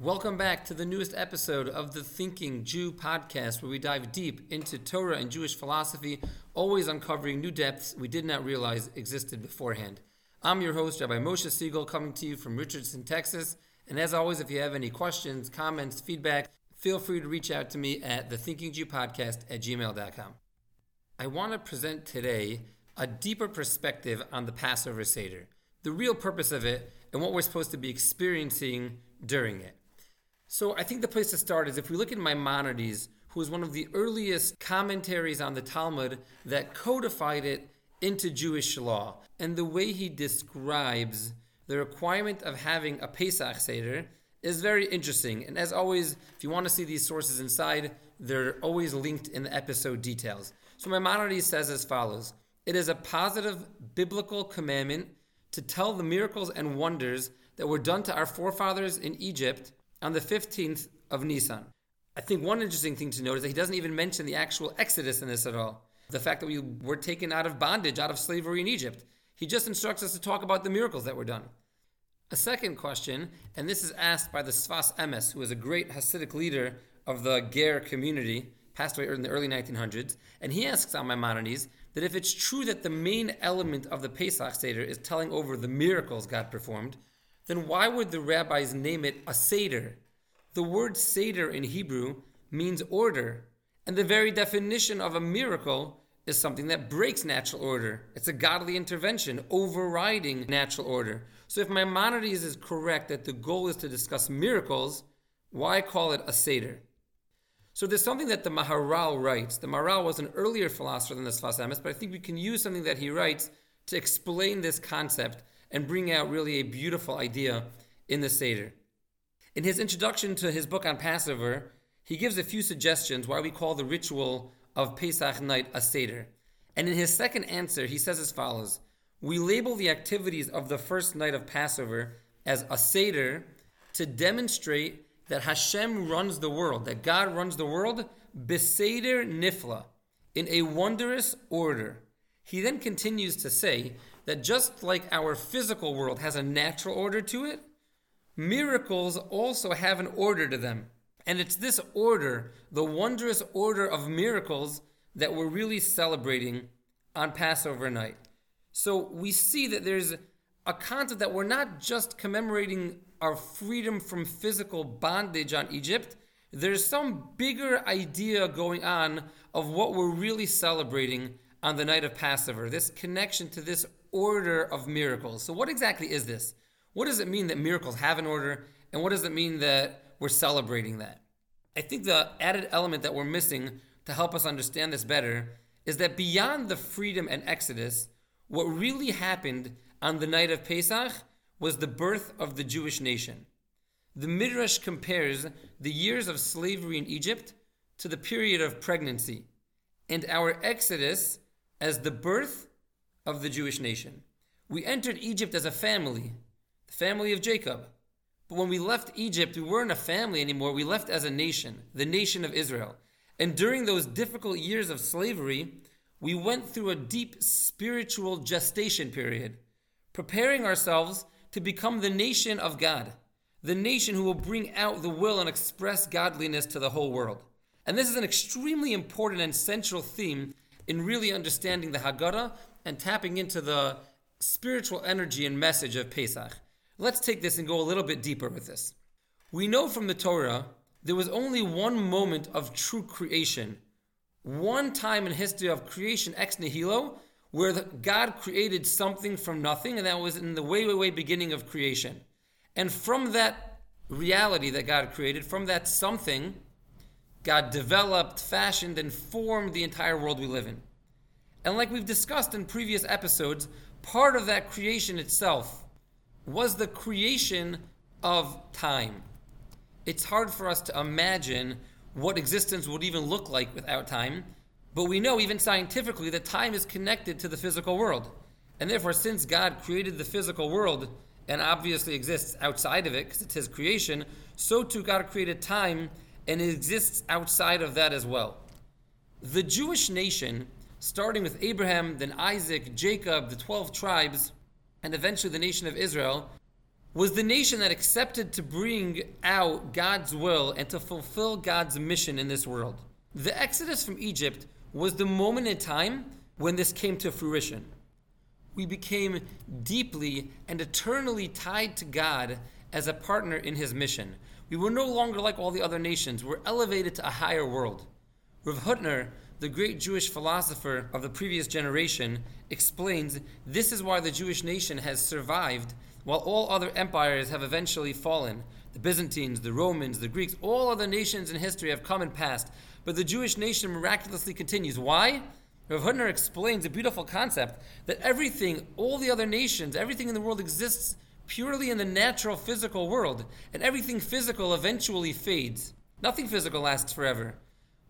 Welcome back to the newest episode of the Thinking Jew podcast, where we dive deep into Torah and Jewish philosophy, always uncovering new depths we did not realize existed beforehand. I'm your host, Rabbi Moshe Siegel, coming to you from Richardson, Texas. And as always, if you have any questions, comments, feedback, feel free to reach out to me at the Thinking Jew podcast at gmail.com. I want to present today a deeper perspective on the Passover Seder, the real purpose of it, and what we're supposed to be experiencing during it. So I think the place to start is if we look at Maimonides, who was one of the earliest commentaries on the Talmud that codified it into Jewish law, and the way he describes the requirement of having a Pesach Seder is very interesting. And as always, if you want to see these sources inside, they're always linked in the episode details. So Maimonides says as follows It is a positive biblical commandment to tell the miracles and wonders that were done to our forefathers in Egypt on the 15th of Nisan. I think one interesting thing to note is that he doesn't even mention the actual Exodus in this at all. The fact that we were taken out of bondage, out of slavery in Egypt. He just instructs us to talk about the miracles that were done. A second question, and this is asked by the Sfas Emes, who was a great Hasidic leader of the Ger community, passed away in the early 1900s, and he asks on Maimonides that if it's true that the main element of the Pesach Seder is telling over the miracles God performed, then why would the rabbis name it a Seder? The word Seder in Hebrew means order, and the very definition of a miracle is something that breaks natural order. It's a godly intervention, overriding natural order. So if Maimonides is correct that the goal is to discuss miracles, why call it a Seder? So there's something that the Maharal writes. The Maharal was an earlier philosopher than the Sfas Emes, but I think we can use something that he writes to explain this concept and bring out really a beautiful idea in the Seder. In his introduction to his book on Passover, he gives a few suggestions why we call the ritual of Pesach night a Seder. And in his second answer, he says as follows We label the activities of the first night of Passover as a Seder to demonstrate that Hashem runs the world, that God runs the world, Beseder Nifla, in a wondrous order. He then continues to say that just like our physical world has a natural order to it, miracles also have an order to them. And it's this order, the wondrous order of miracles, that we're really celebrating on Passover night. So we see that there's a concept that we're not just commemorating our freedom from physical bondage on Egypt, there's some bigger idea going on of what we're really celebrating on the night of Passover, this connection to this order of miracles. So, what exactly is this? What does it mean that miracles have an order? And what does it mean that we're celebrating that? I think the added element that we're missing to help us understand this better is that beyond the freedom and exodus, what really happened on the night of Pesach was the birth of the Jewish nation. The Midrash compares the years of slavery in Egypt to the period of pregnancy, and our exodus as the birth of the Jewish nation. We entered Egypt as a family, the family of Jacob. But when we left Egypt, we weren't a family anymore. We left as a nation, the nation of Israel. And during those difficult years of slavery, we went through a deep spiritual gestation period, preparing ourselves to become the nation of God, the nation who will bring out the will and express godliness to the whole world. And this is an extremely important and central theme in really understanding the Haggadah and tapping into the spiritual energy and message of Pesach. Let's take this and go a little bit deeper with this. We know from the Torah there was only one moment of true creation, one time in history of creation ex nihilo, where God created something from nothing, and that was in the way, way, way beginning of creation. And from that reality that God created, from that something, God developed, fashioned, and formed the entire world we live in. And like we've discussed in previous episodes, part of that creation itself was the creation of time. It's hard for us to imagine what existence would even look like without time, but we know, even scientifically, that time is connected to the physical world. And therefore, since God created the physical world and obviously exists outside of it because it's His creation, so too God created time and it exists outside of that as well. The Jewish nation starting with Abraham, then Isaac, Jacob, the 12 tribes, and eventually the nation of Israel, was the nation that accepted to bring out God's will and to fulfill God's mission in this world. The exodus from Egypt was the moment in time when this came to fruition. We became deeply and eternally tied to God as a partner in his mission. We were no longer like all the other nations, we're elevated to a higher world. Rav Hutner, the great Jewish philosopher of the previous generation, explains this is why the Jewish nation has survived while all other empires have eventually fallen. The Byzantines, the Romans, the Greeks, all other nations in history have come and passed. But the Jewish nation miraculously continues. Why? Rav Hutner explains a beautiful concept that everything, all the other nations, everything in the world exists purely in the natural physical world, and everything physical eventually fades. Nothing physical lasts forever.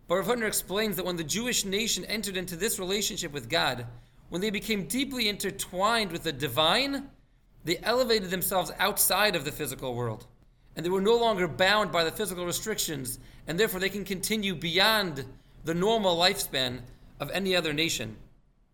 But explains that when the Jewish nation entered into this relationship with God, when they became deeply intertwined with the divine, they elevated themselves outside of the physical world. And they were no longer bound by the physical restrictions, and therefore they can continue beyond the normal lifespan of any other nation.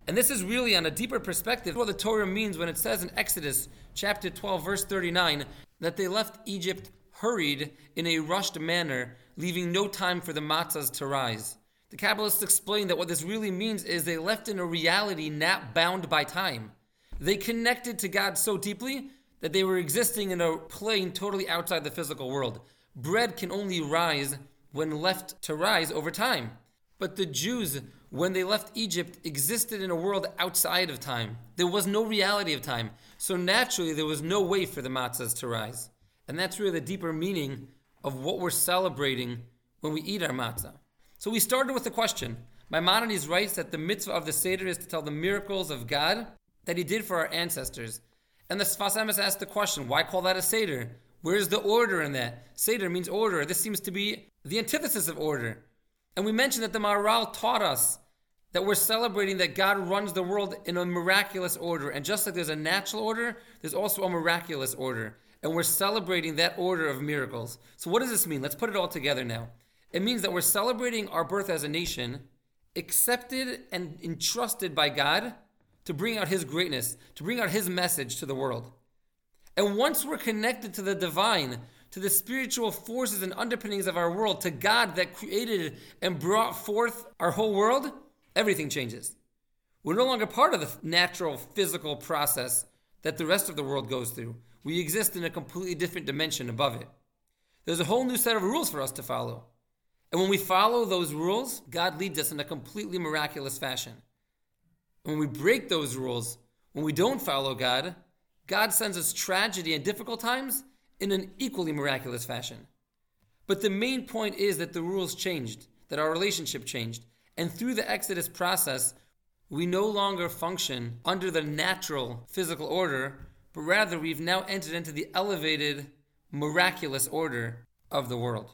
And this is really on a deeper perspective what the Torah means when it says in Exodus chapter 12, verse 39, that they left Egypt hurried in a rushed manner, leaving no time for the matzahs to rise. The Kabbalists explain that what this really means is they left in a reality not bound by time. They connected to God so deeply that they were existing in a plane totally outside the physical world. Bread can only rise when left to rise over time. But the Jews, when they left Egypt, existed in a world outside of time. There was no reality of time. So naturally, there was no way for the matzahs to rise. And that's really the deeper meaning of what we're celebrating when we eat our matzah. So we started with the question. Maimonides writes that the mitzvah of the Seder is to tell the miracles of God that he did for our ancestors. And the Sfas Emes asked the question, why call that a Seder? Where's the order in that? Seder means order. This seems to be the antithesis of order. And we mentioned that the Maharal taught us that we're celebrating that God runs the world in a miraculous order. And just like there's a natural order, there's also a miraculous order. And we're celebrating that order of miracles. So, what does this mean? Let's put it all together now. It means that we're celebrating our birth as a nation, accepted and entrusted by God to bring out His greatness, to bring out His message to the world. And once we're connected to the divine, to the spiritual forces and underpinnings of our world, to God that created and brought forth our whole world, everything changes. We're no longer part of the natural physical process that the rest of the world goes through. We exist in a completely different dimension above it. There's a whole new set of rules for us to follow. And when we follow those rules, God leads us in a completely miraculous fashion. When we break those rules, when we don't follow God, God sends us tragedy and difficult times in an equally miraculous fashion. But the main point is that the rules changed, that our relationship changed. And through the Exodus process, we no longer function under the natural physical order, but rather we've now entered into the elevated, miraculous order of the world.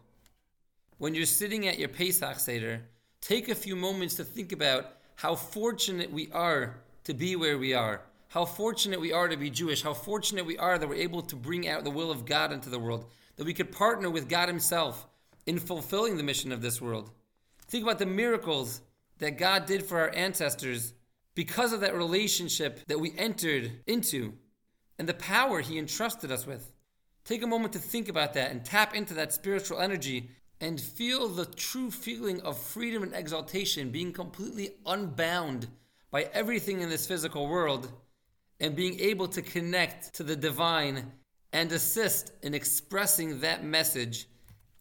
When you're sitting at your Pesach Seder, take a few moments to think about how fortunate we are to be where we are. How fortunate we are to be Jewish. How fortunate we are that we're able to bring out the will of God into the world. That we could partner with God Himself in fulfilling the mission of this world. Think about the miracles that God did for our ancestors because of that relationship that we entered into and the power He entrusted us with. Take a moment to think about that and tap into that spiritual energy and feel the true feeling of freedom and exaltation, being completely unbound by everything in this physical world, and being able to connect to the divine and assist in expressing that message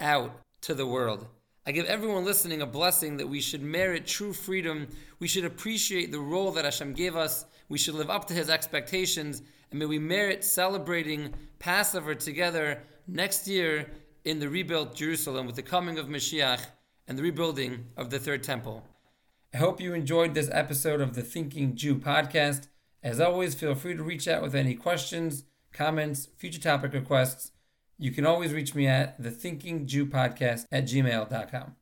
out to the world. I give everyone listening a blessing that we should merit true freedom. We should appreciate the role that Hashem gave us. We should live up to His expectations. May we merit celebrating Passover together next year in the rebuilt Jerusalem with the coming of Mashiach and the rebuilding of the third temple. I hope you enjoyed this episode of the Thinking Jew podcast. As always, feel free to reach out with any questions, comments, future topic requests. You can always reach me at the Thinking Jew podcast at gmail.com.